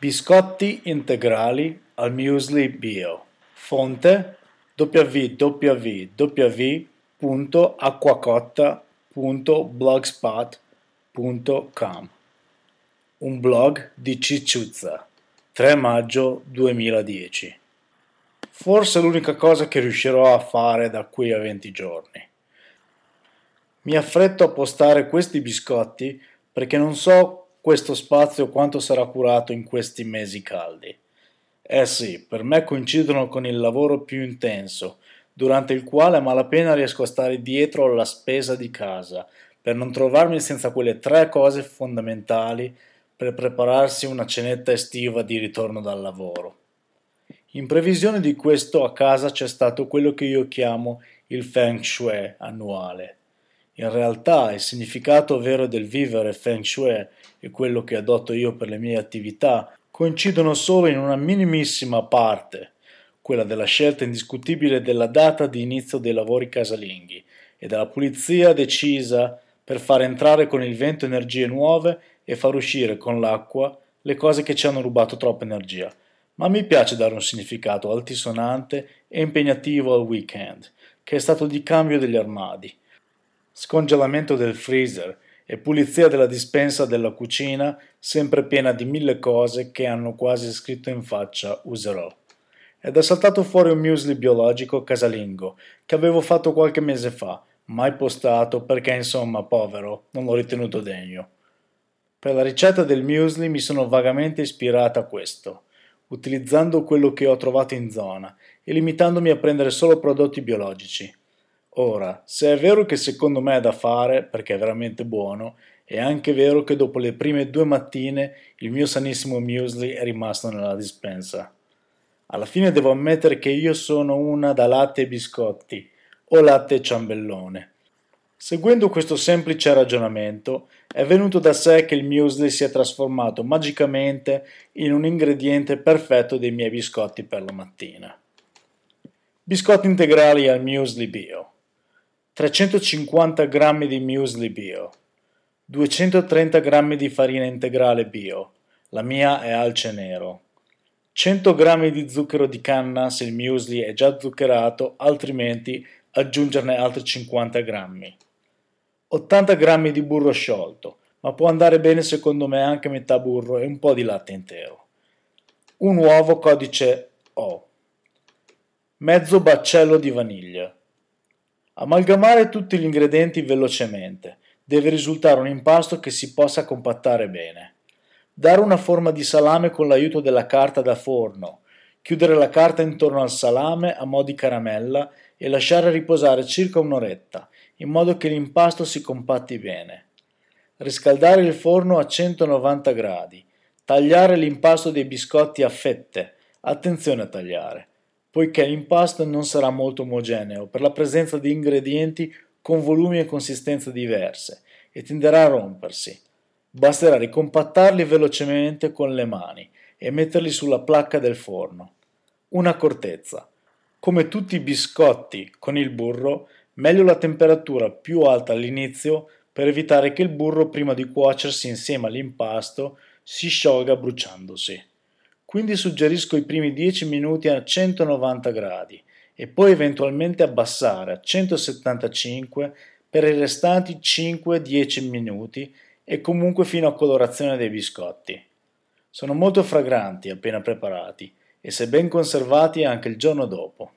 Biscotti integrali al muesli bio. Fonte www.acquacotta.blogspot.com Un blog di Cicciuzza 3 maggio 2010 Forse l'unica cosa che riuscirò a fare da qui a 20 giorni. Mi affretto a postare questi biscotti perché non so questo spazio quanto sarà curato in questi mesi caldi. Eh sì, per me coincidono con il lavoro più intenso, durante il quale a malapena riesco a stare dietro alla spesa di casa, per non trovarmi senza quelle tre cose fondamentali per prepararsi una cenetta estiva di ritorno dal lavoro. In previsione di questo a casa c'è stato quello che io chiamo il Feng Shui annuale. In realtà il significato vero del vivere Feng Shui e quello che adotto io per le mie attività coincidono solo in una minimissima parte, quella della scelta indiscutibile della data di inizio dei lavori casalinghi e della pulizia decisa per far entrare con il vento energie nuove e far uscire con l'acqua le cose che ci hanno rubato troppa energia. Ma mi piace dare un significato altisonante e impegnativo al weekend, che è stato di cambio degli armadi, scongelamento del freezer e pulizia della dispensa della cucina, sempre piena di mille cose che hanno quasi scritto in faccia userò. Ed è saltato fuori un muesli biologico casalingo che avevo fatto qualche mese fa, mai postato perché insomma, povero, non l'ho ritenuto degno. Per la ricetta del muesli mi sono vagamente ispirata a questo, utilizzando quello che ho trovato in zona e limitandomi a prendere solo prodotti biologici. Ora, se è vero che secondo me è da fare, perché è veramente buono, è anche vero che dopo le prime due mattine il mio sanissimo muesli è rimasto nella dispensa. Alla fine devo ammettere che io sono una da latte e biscotti, o latte e ciambellone. Seguendo questo semplice ragionamento, è venuto da sé che il muesli si è trasformato magicamente in un ingrediente perfetto dei miei biscotti per la mattina. Biscotti integrali al muesli bio. 350 g di muesli bio, 230 g di farina integrale bio, la mia è alce nero, 100 g di zucchero di canna se il muesli è già zuccherato, altrimenti aggiungerne altri 50 g, 80 g di burro sciolto, ma può andare bene secondo me anche metà burro e un po' di latte intero, un uovo codice O, mezzo baccello di vaniglia, Amalgamare tutti gli ingredienti velocemente. Deve risultare un impasto che si possa compattare bene. Dare una forma di salame con l'aiuto della carta da forno. Chiudere la carta intorno al salame a mo' di caramella e lasciare riposare circa un'oretta, in modo che l'impasto si compatti bene. Riscaldare il forno a 190 gradi. Tagliare l'impasto dei biscotti a fette. Attenzione a tagliare poiché l'impasto non sarà molto omogeneo per la presenza di ingredienti con volumi e consistenze diverse e tenderà a rompersi. Basterà ricompattarli velocemente con le mani e metterli sulla placca del forno. Un'accortezza. Come tutti i biscotti con il burro, meglio la temperatura più alta all'inizio per evitare che il burro prima di cuocersi insieme all'impasto si sciolga bruciandosi quindi suggerisco i primi 10 minuti a 190 gradi e poi eventualmente abbassare a 175 per i restanti 5-10 minuti e comunque fino a colorazione dei biscotti. Sono molto fragranti appena preparati e se ben conservati anche il giorno dopo.